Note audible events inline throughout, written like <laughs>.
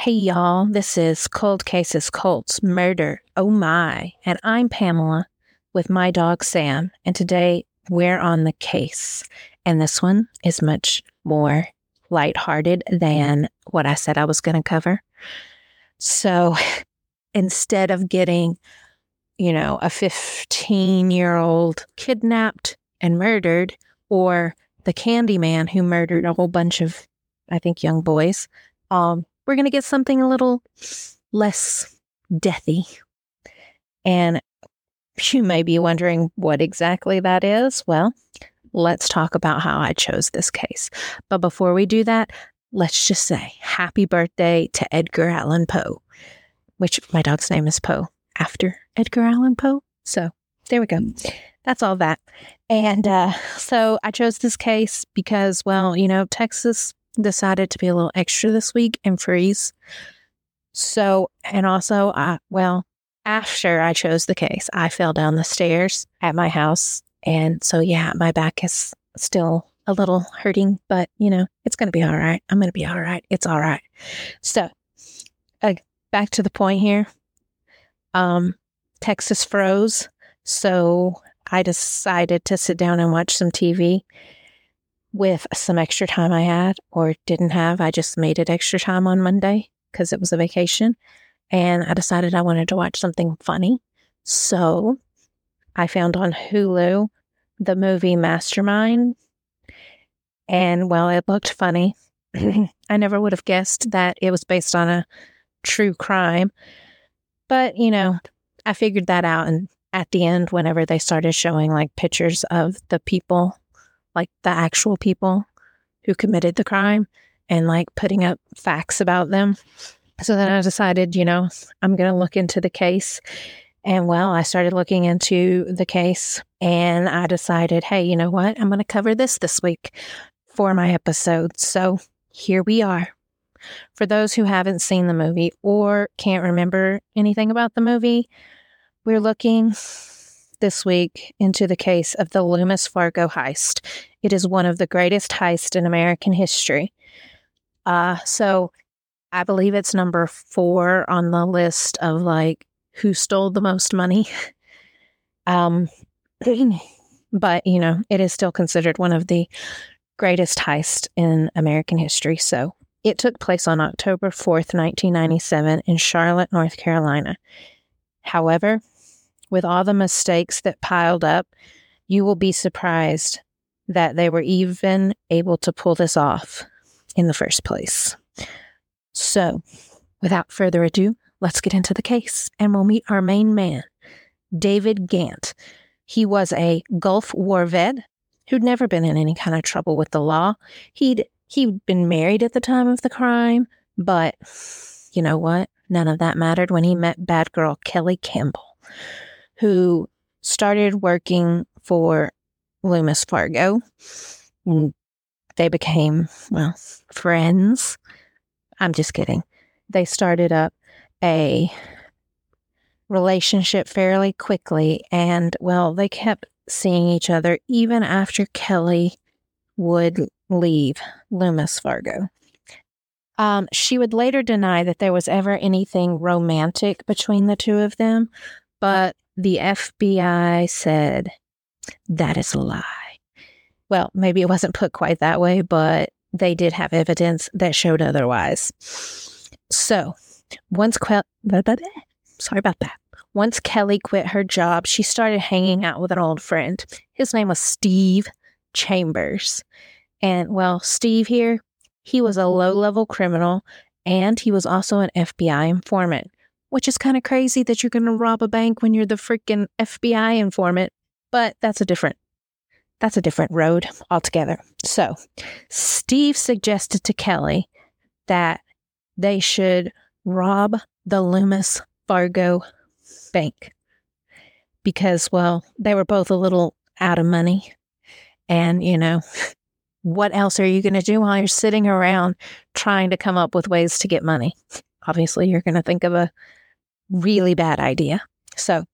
Hey, y'all, this is Cold Cases Cults Murder. Oh my. And I'm Pamela with my dog Sam. And today we're on the case. And this one is much more lighthearted than what I said I was going to cover. So <laughs> instead of getting, you know, a 15 year old kidnapped and murdered, or the Candyman who murdered a whole bunch of, I think, young boys, um, we're going to get something a little less deathy. And you may be wondering what exactly that is. Well, let's talk about how I chose this case. But before we do that, let's just say happy birthday to Edgar Allan Poe, which my dog's name is Poe after Edgar Allan Poe. So there we go. That's all that. And uh, so I chose this case because, well, you know, Texas decided to be a little extra this week and freeze. So, and also, I, well, after I chose the case, I fell down the stairs at my house. And so, yeah, my back is still a little hurting, but you know, it's going to be all right. I'm going to be all right. It's all right. So, uh, back to the point here. Um, Texas froze. So I decided to sit down and watch some TV with some extra time I had or didn't have. I just made it extra time on Monday because it was a vacation. And I decided I wanted to watch something funny. So I found on Hulu the movie Mastermind. And well, it looked funny. <clears throat> I never would have guessed that it was based on a true crime. But, you know, I figured that out. And at the end, whenever they started showing like pictures of the people like the actual people who committed the crime and like putting up facts about them. So then I decided, you know, I'm going to look into the case. And well, I started looking into the case and I decided, hey, you know what? I'm going to cover this this week for my episode. So here we are. For those who haven't seen the movie or can't remember anything about the movie, we're looking this week into the case of the Loomis Fargo heist. It is one of the greatest heists in American history. Uh, so I believe it's number four on the list of like who stole the most money. <laughs> Um, <clears throat> but you know, it is still considered one of the greatest heists in American history. So it took place on October 4th, 1997, in Charlotte, North Carolina. However, with all the mistakes that piled up, you will be surprised that they were even able to pull this off in the first place. So, without further ado, let's get into the case and we'll meet our main man, David Ghantt. He was a Gulf War vet who'd never been in any kind of trouble with the law. He'd he'd been married at the time of the crime, but you know what? None of that mattered when he met bad girl Kelly Campbell who started working for Loomis Fargo. And they became, well, friends. I'm just kidding. They started up a relationship fairly quickly. And, well, they kept seeing each other even after Kelly would leave Loomis Fargo. Um, she would later deny that there was ever anything romantic between the two of them, but the FBI said that is a lie. Well, maybe it wasn't put quite that way, but they did have evidence that showed otherwise. So, once que- sorry about that. Once Kelly quit her job, she started hanging out with an old friend. His name was Steve Chambers. And well, Steve here, he was a low level criminal and he was also an FBI informant which is kind of crazy that you're going to rob a bank when you're the freaking FBI informant, but that's a different that's a different road altogether. So, Steve suggested to Kelly that they should rob the Loomis Fargo bank because well, they were both a little out of money and, you know, what else are you going to do while you're sitting around trying to come up with ways to get money? Obviously, you're going to think of a really bad idea. So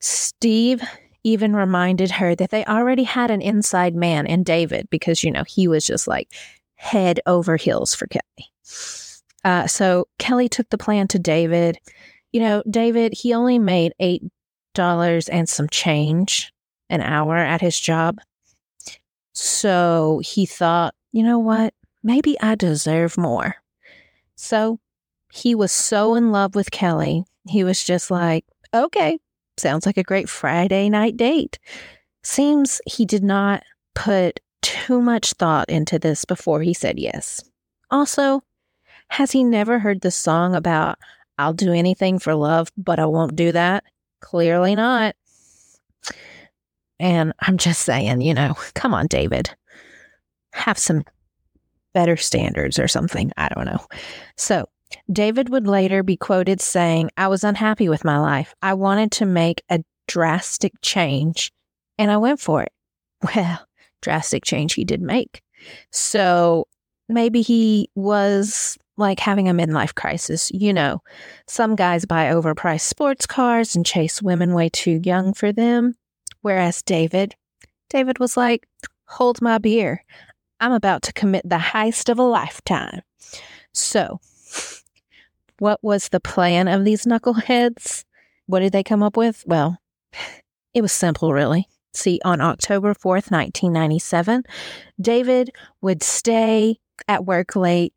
Steve even reminded her that they already had an inside man in David because, you know, he was just like head over heels for Kelly. Uh, so Kelly took the plan to David. You know, David, he only made $8 and some change an hour at his job. So he thought, you know what? Maybe I deserve more. So he was so in love with Kelly, he was just like, okay, sounds like a great Friday night date. Seems he did not put too much thought into this before he said yes. Also, has he never heard the song about, I'll do anything for love, but I won't do that? Clearly not. And I'm just saying, you know, come on, David, have some better standards or something. I don't know. So, David would later be quoted saying, I was unhappy with my life. I wanted to make a drastic change, and I went for it. <laughs> Well, drastic change he did make. So maybe he was like having a midlife crisis. You know, some guys buy overpriced sports cars and chase women way too young for them. Whereas David, David was like, hold my beer. I'm about to commit the heist of a lifetime. So, what was the plan of these knuckleheads? What did they come up with? Well, it was simple, really. See, on October 4th, 1997, David would stay at work late.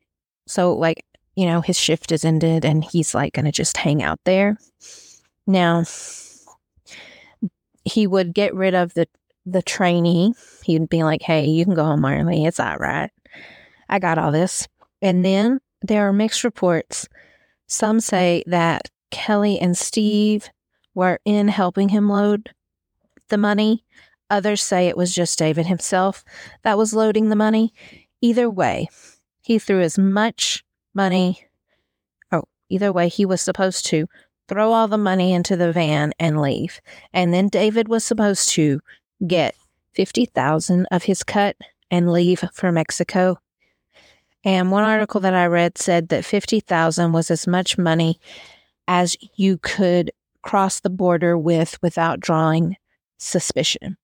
So, like, you know, his shift is ended and he's like going to just hang out there. Now, he would get rid of the the trainee. He'd be like, "Hey, you can go home early. It's all right. I got all this." And then there are mixed reports. Some say that Kelly and Steve were in helping him load the money. Others say it was just David himself that was loading the money. Either way, he threw as much money. Oh, either way, he was supposed to throw all the money into the van and leave. And then David was supposed to get 50,000 of his cut and leave for Mexico. And one mm-hmm. article that I read said that 50,000 was as much money as you could cross the border with without drawing suspicion.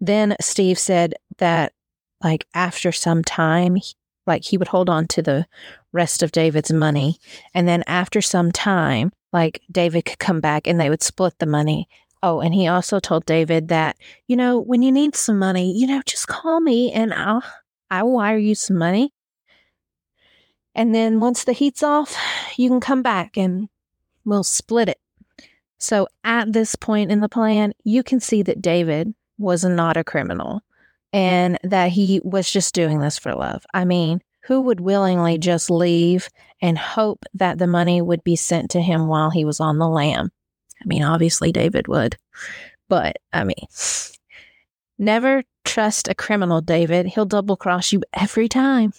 Then Steve said that like after some time like he would hold on to the rest of David's money and then after some time like David could come back and they would split the money. Oh, and he also told David that, you know, when you need some money, you know, just call me and I'll I will wire you some money. And then once the heat's off, you can come back and we'll split it. So at this point in the plan, you can see that David was not a criminal and that he was just doing this for love. I mean, who would willingly just leave and hope that the money would be sent to him while he was on the lam? I mean, obviously David would, but I mean, never trust a criminal, David. He'll double cross you every time.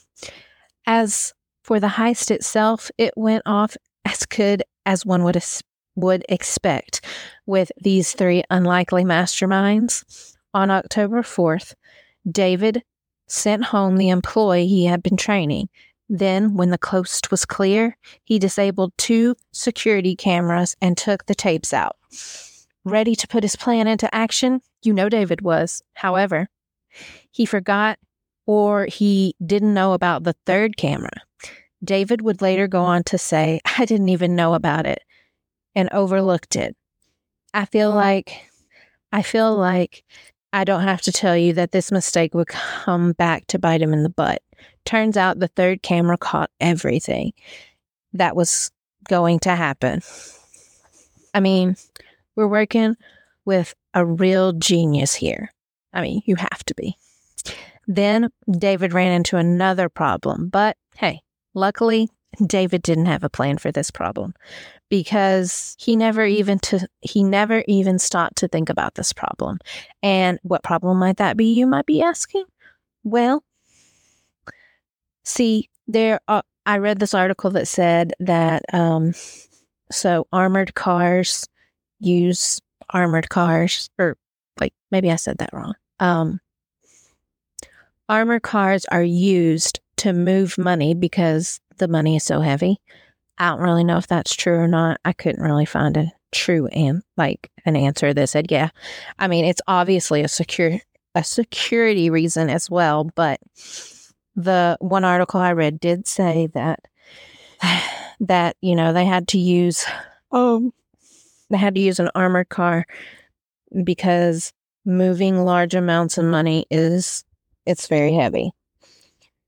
As for the heist itself, it went off as good as one would would expect with these three unlikely masterminds. On October 4th, David sent home the employee he had been training. Then, when the coast was clear, he disabled two security cameras and took the tapes out. Ready to put his plan into action? You know David was. However, he forgot or he didn't know about the third camera. David would later go on to say, <laughs> I didn't even know about it and overlooked it. I feel like I feel like I don't have to tell you that this mistake would come back to bite him in the butt. Turns out the third camera caught everything that was going to happen. I mean, we're working with a real genius here. I mean, you have to be. Then David ran into another problem, but hey, luckily David didn't have a plan for this problem because he never even to he never even stopped to think about this problem. And what problem might that be? You might be asking. Well, see, there are, I read this article that said that um, so armored cars use armored cars, or like maybe I said that wrong. Um, armored cars are used to move money because the money is so heavy. I don't really know if that's true or not. I couldn't really find a true and like an answer that said, yeah. I mean, it's obviously a secure a security reason as well, but the one article I read did say that <sighs> that, you know, they had to use um they had to use an armored car because moving large amounts of money is it's very heavy.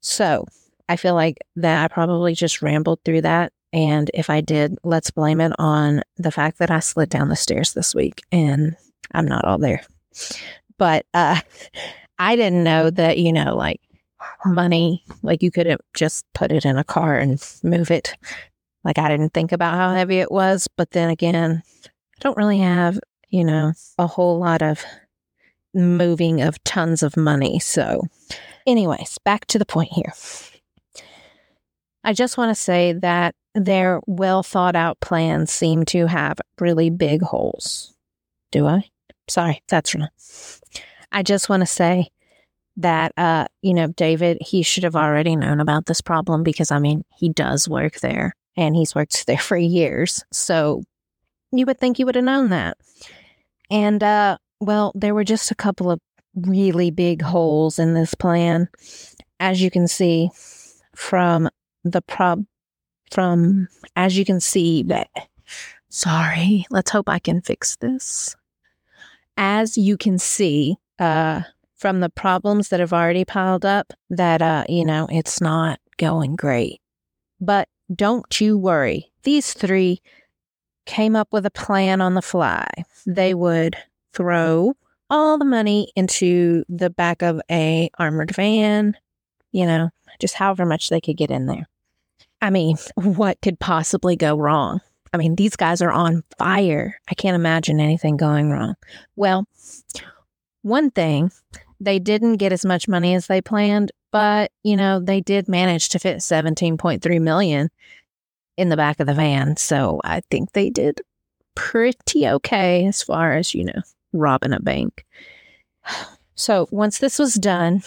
So, I feel like that I probably just rambled through that and if I did, let's blame it on the fact that I slid down the stairs this week and I'm not all there. But uh <laughs> I didn't know that, you know, like money, like you couldn't just put it in a car and move it. Like I didn't think about how heavy it was. But then again, I don't really have, you know, a whole lot of moving of tons of money. So, anyways, back to the point here. I just want to say that their well thought out plans seem to have really big holes. Do I? Sorry, that's wrong. I just want to say that uh, you know, David, he should have already known about this problem because I mean, he does work there and he's worked <laughs> there for years. So you would think he would have known that. And uh, well, there were just a couple of really big holes in this plan. As you can see from the prob from as you can see that sorry, let's hope I can fix this. As you can see, uh from the problems that have already piled up that, uh, you know, it's not going great. But don't you worry. These three came up with a plan on the fly. They would throw all the money into the back of a armored van, you know, just however much they could get in there. I mean, <laughs> what could possibly go wrong? I mean, these guys are on fire. I can't imagine anything going wrong. Well, one thing they didn't get as much money as they planned, but you know, they did manage to fit 17.3 million in the back of the van. So I think they did pretty okay as far as, you know, robbing a bank. So once this was done,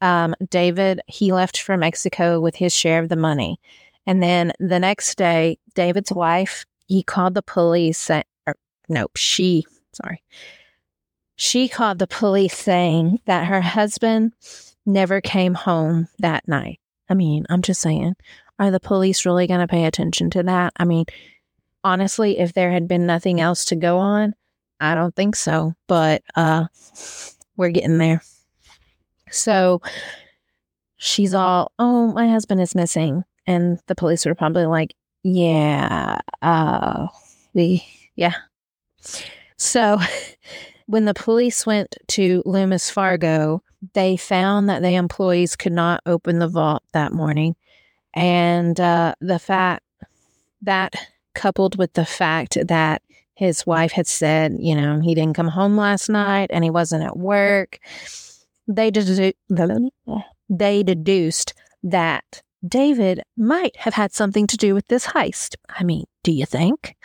um, David, he left for Mexico with his share of the money. And then the next day, David's wife, he called the police. Or, nope, she, sorry, she called the police saying that her husband never came home that night. I mean, I'm just saying, are the police really going to pay attention to that? I mean, honestly, if there had been nothing else to go on, I don't think so, but uh we're getting there. So she's all, "Oh, my husband is missing." And the police were probably like, "Yeah, uh we yeah." So <laughs> When the police went to Loomis Fargo, they found that the employees could not open the vault that morning. And uh, the fact that, coupled with the fact that his wife had said, you know, he didn't come home last night and he wasn't at work, they, dedu- <sniffs> they deduced that David might have had something to do with this heist. I mean, do you think?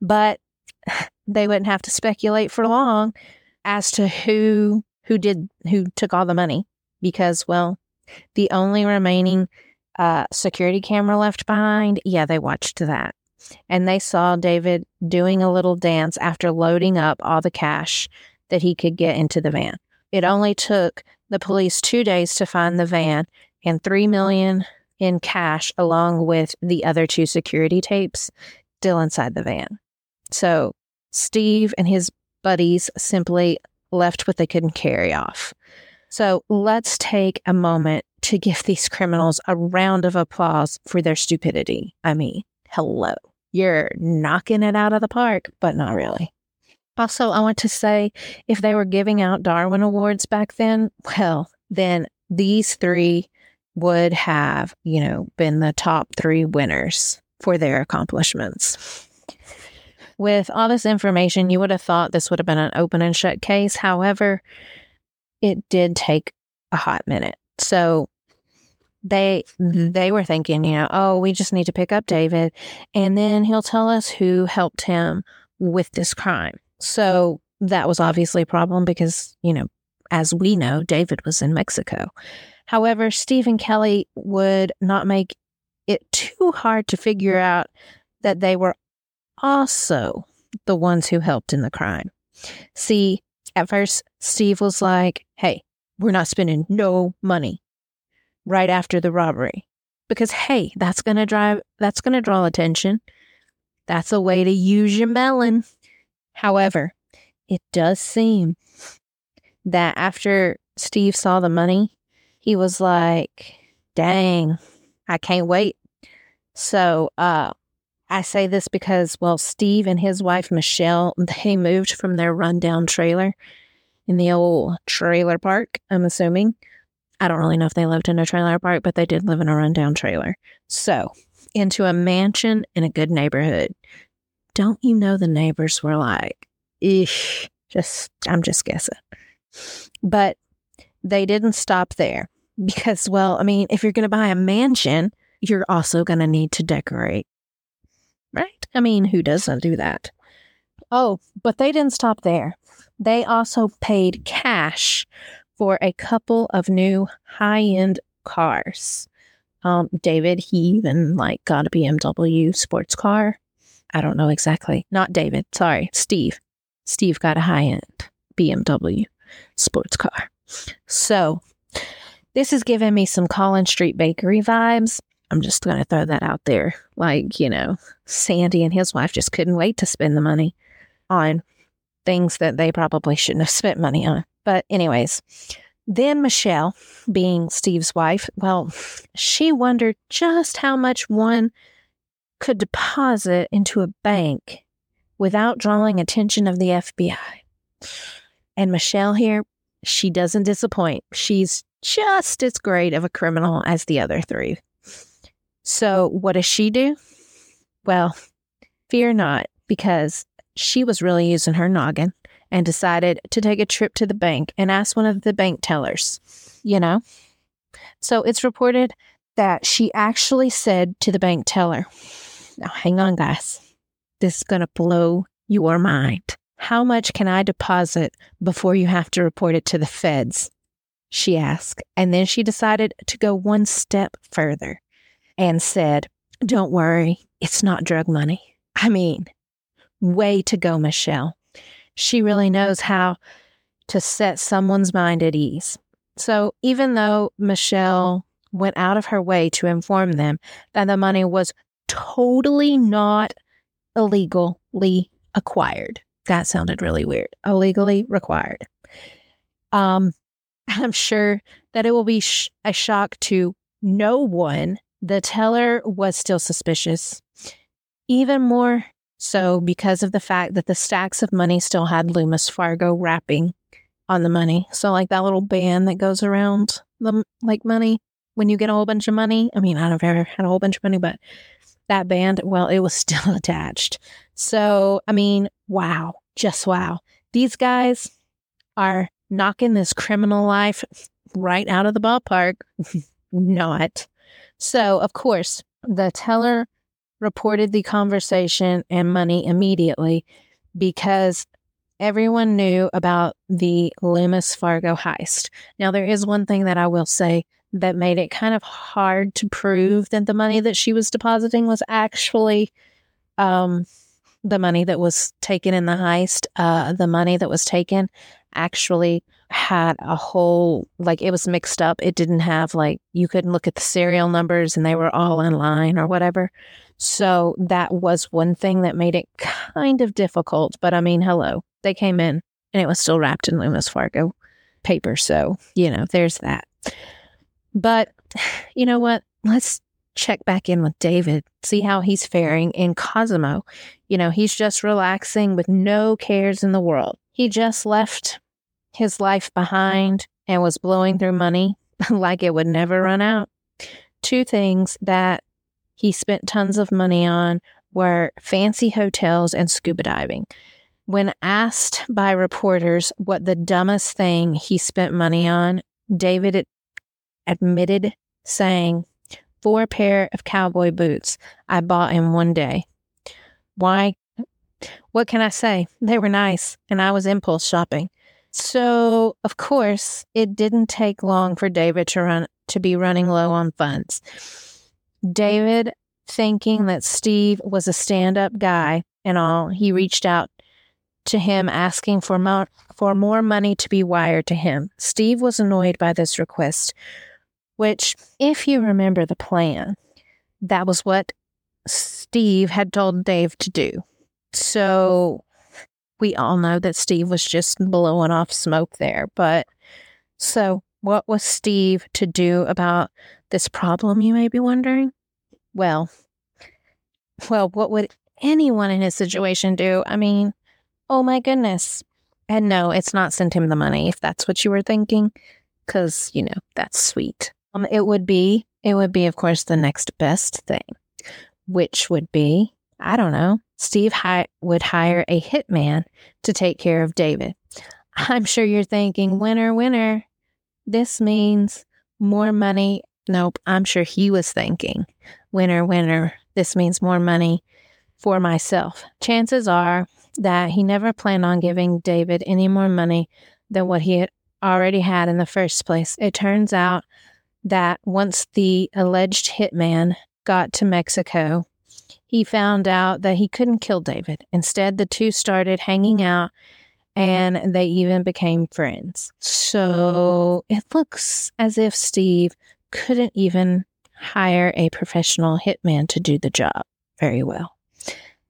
But <sighs> they wouldn't have to speculate for long as to who who did who took all the money because well the only remaining uh, security camera left behind yeah they watched that and they saw david doing a little dance after loading up all the cash that he could get into the van it only took the police two days to find the van and three million in cash along with the other two security tapes still inside the van so Steve and his buddies simply left what they couldn't carry off. So let's take a moment to give these criminals a round of applause for their stupidity. I mean, hello. You're knocking it out of the park, but not really. Also, I want to say if they were giving out Darwin Awards back then, well, then these three would have, you know, been the top three winners for their accomplishments. With all this information, you would have thought this would have been an open and shut case. However, it did take a hot minute. So they mm-hmm. they were thinking, you know, oh, we just need to pick up David and then he'll tell us who helped him with this crime. So that was obviously a problem because, you know, as we know, David was in Mexico. However, Steve and Kelly would not make it too hard to figure out that they were also the ones who helped in the crime. See, at first, Steve was like, hey, we're not spending no money right after the robbery. because hey, that's going to drive that's going to draw attention. That's a way to use your melon. However, it does seem that after Steve saw the money, he was like, "Dang, I can't wait." So, uh I say this because well, Steve and his wife Michelle, they moved from their rundown trailer in the old trailer park, I'm assuming. I don't really know if they lived in a trailer park, but they did live in a rundown trailer. So, into a mansion in a good neighborhood. Don't you know the neighbors were like, ish, just, I'm just guessing. But they didn't stop there because, well, I mean, if you're going to buy a mansion, you're also going to need to decorate. Right? I mean, who doesn't do that? Oh, but they didn't stop there. They also paid cash for a couple of new high end cars. Um, David, he even like got a BMW sports car. I don't know exactly. Not David. Sorry, Steve. Steve got a high end BMW sports car. So this is giving me some Collins Street Bakery vibes. I'm just going to throw that out there. Like, you know, Sandy and his wife just couldn't wait to spend the money on things that they probably shouldn't have spent money on. But, anyways, then Michelle, being Steve's wife, well, she wondered just how much one could deposit into a bank without drawing attention of the FBI. And Michelle here, she doesn't disappoint. She's just as great of a criminal as the other three. So, what does she do? Well, fear not, because she was really using her noggin and decided to take a trip to the bank and ask one of the bank tellers, you know? So it's reported that she actually said to the bank teller, Now, hang on, guys. This is going to blow your mind. How much can I deposit before you have to report it to the feds? She asked. And then she decided to go one step further and said, Don't worry, it's not drug money. I mean, way to go, Michelle. She really knows how to set someone's mind at ease. So even though Michelle went out of her way to inform them that the money was totally not illegally acquired. That sounded really weird. Illegally required. Um, <laughs> I'm sure that it will be sh- a shock to no one. The teller was still suspicious. Even more so, because of the fact that the stacks of money still had Loomis Fargo wrapping on the money. So, like that little band that goes around the like money when you get a whole bunch of money. I mean, I don't ever had a whole bunch of money, but that band, well, it was <laughs> still attached. So, I mean, wow, just wow. These guys are knocking this criminal life right out of the ballpark. <laughs> Not. So, of course, the teller reported the conversation and money immediately because everyone knew about the Loomis Fargo heist. Now, there is one thing that I will say that made it kind of hard to prove that the money that she was depositing was actually um, the money that was taken in the heist. Uh, the money that was taken actually had a whole like it was mixed up. It didn't have like you couldn't look at the serial numbers and they were all in line or whatever. So that was one thing that made it kind of difficult. But I mean, hello, they came in and it was still wrapped in Loomis Fargo paper. So, you know, there's that. But you know what? Let's check back in with David, see how he's faring in Cozumel. You know, he's just relaxing with no cares in the world. He just left his life behind and was blowing through money <laughs> like it would never run out. Two things that he spent tons of money on were fancy hotels and scuba diving. When asked by reporters what the dumbest thing he spent money on, David admitted saying, Four pair of cowboy boots I bought in one day. Why? What can I say? They were nice, and I was impulse shopping. So, of course, it didn't take long for David to run to be running low on funds. David, thinking that Steve was a stand up guy and all, he mm-hmm. reached out to him asking for, mo- for more money to be wired to him. Steve was annoyed by this request, which, if you remember the plan, that was what Steve had told Dave to do. So we all know that Steve was just blowing off smoke there. But so, what was Steve to do about this problem, you may be wondering? Well, well, what would anyone in his situation do? I mean, oh my goodness. And no, it's not send him the money if that's what you were thinking, because, you know, that's sweet. Um, it would be, it would be, of course, the next best thing, which would be, I don't know, Steve hi- would hire a hitman to take care of David. I'm sure you're thinking, winner, winner. This means more money. Nope, I'm sure he was thinking, winner, winner. This means more money for myself. Chances are that he never planned on giving David any more money than what he had already had in the first place. It turns out that once the alleged hitman got to Mexico, he found out that he couldn't kill David. Instead, the two started hanging out and they even became friends. So it looks as if Steve couldn't even hire a professional hitman to do the job very well.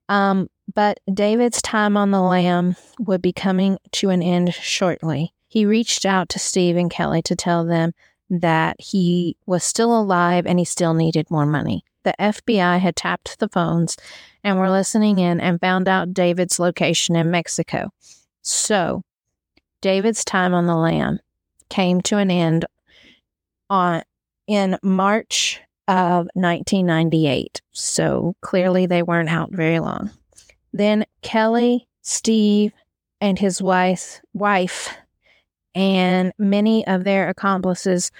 Um, but David's time on the lam would be coming to an end shortly. He reached out to Steve and Kelly to tell them that he was still alive and he still needed more money. The FBI had tapped the phones and were listening in and found out David's location in Mexico. So, David's time on the lam came to an end on in March of 1998. So clearly they weren't out very long. Then Kelly, Steve, and his wife, wife and many of their accomplices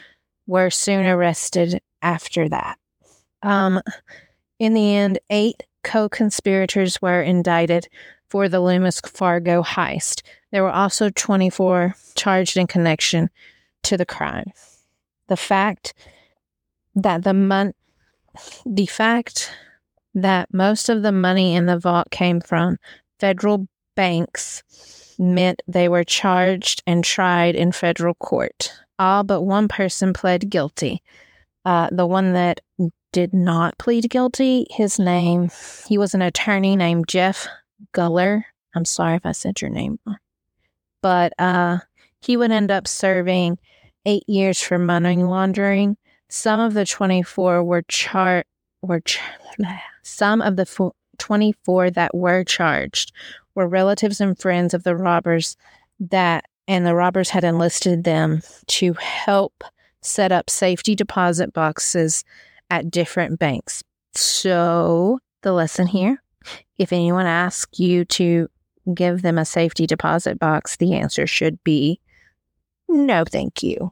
were soon arrested after that. Um, in the end, eight co conspirators were indicted for the Loomis Fargo heist. There were also 24 charged in connection to the crime. The fact that the mon- the fact that most of the money in the vault came from federal banks meant they were charged and tried in federal court. All but one person pled guilty. Uh, the one that did not plead guilty, his name, he was an attorney named Jeff Guller. I'm sorry if I said your name But uh, he would end up serving eight years for money laundering some of the 24 were char were some of the fo- 24 that were charged were relatives and friends of the robbers that and the robbers had enlisted them to help set up safety deposit boxes at different banks. So, the lesson here if anyone asks you to give them a safety deposit box, the answer should be no, thank you.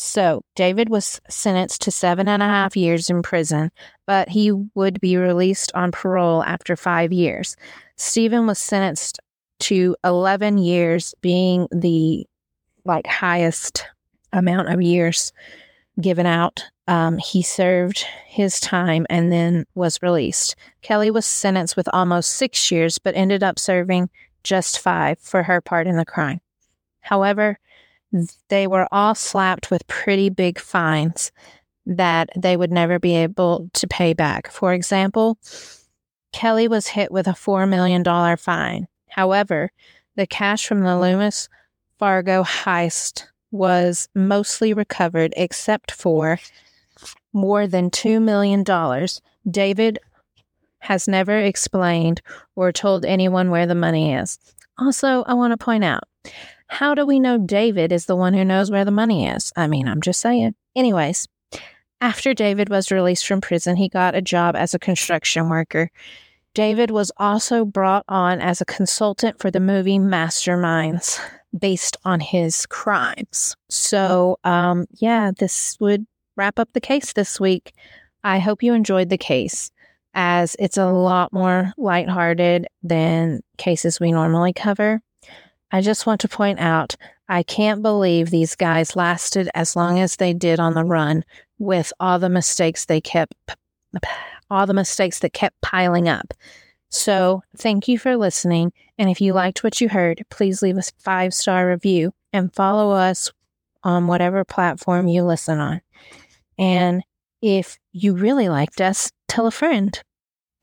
So David was sentenced to seven and a half years in prison, but he would be released on parole after five years. Stephen was sentenced to 11 years, being the like highest amount of years given out. Um, he served his time and then was released. Kelly was sentenced with almost six years, but ended up serving just five for her part in the crime. However, they were all slapped with pretty big fines that they would never be able to pay back. For example, Kelly was hit with a $4 million fine. However, the cash from the Loomis Fargo heist was mostly recovered except for more than $2 million. David has never explained or told anyone where the money is. Also, I want to point out how do we know David is the one who knows where the money is? I mean, I'm just saying. Anyways, after David was released from prison, he got a job as a construction worker. David was also brought on as a consultant for the movie Masterminds based on his crimes. So, um, yeah, this would wrap up the case this week. I hope you enjoyed the case as it's a lot more lighthearted than cases we normally cover. I just want to point out I can't believe these guys lasted as long as they did on the run with all the mistakes they kept, all the mistakes that kept piling up. So, thank you for listening. And if you liked what you heard, please leave a five star review and follow us on whatever platform you listen on. And if you really liked us, tell a friend.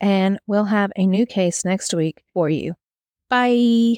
And we'll have a new case next week for you. Bye.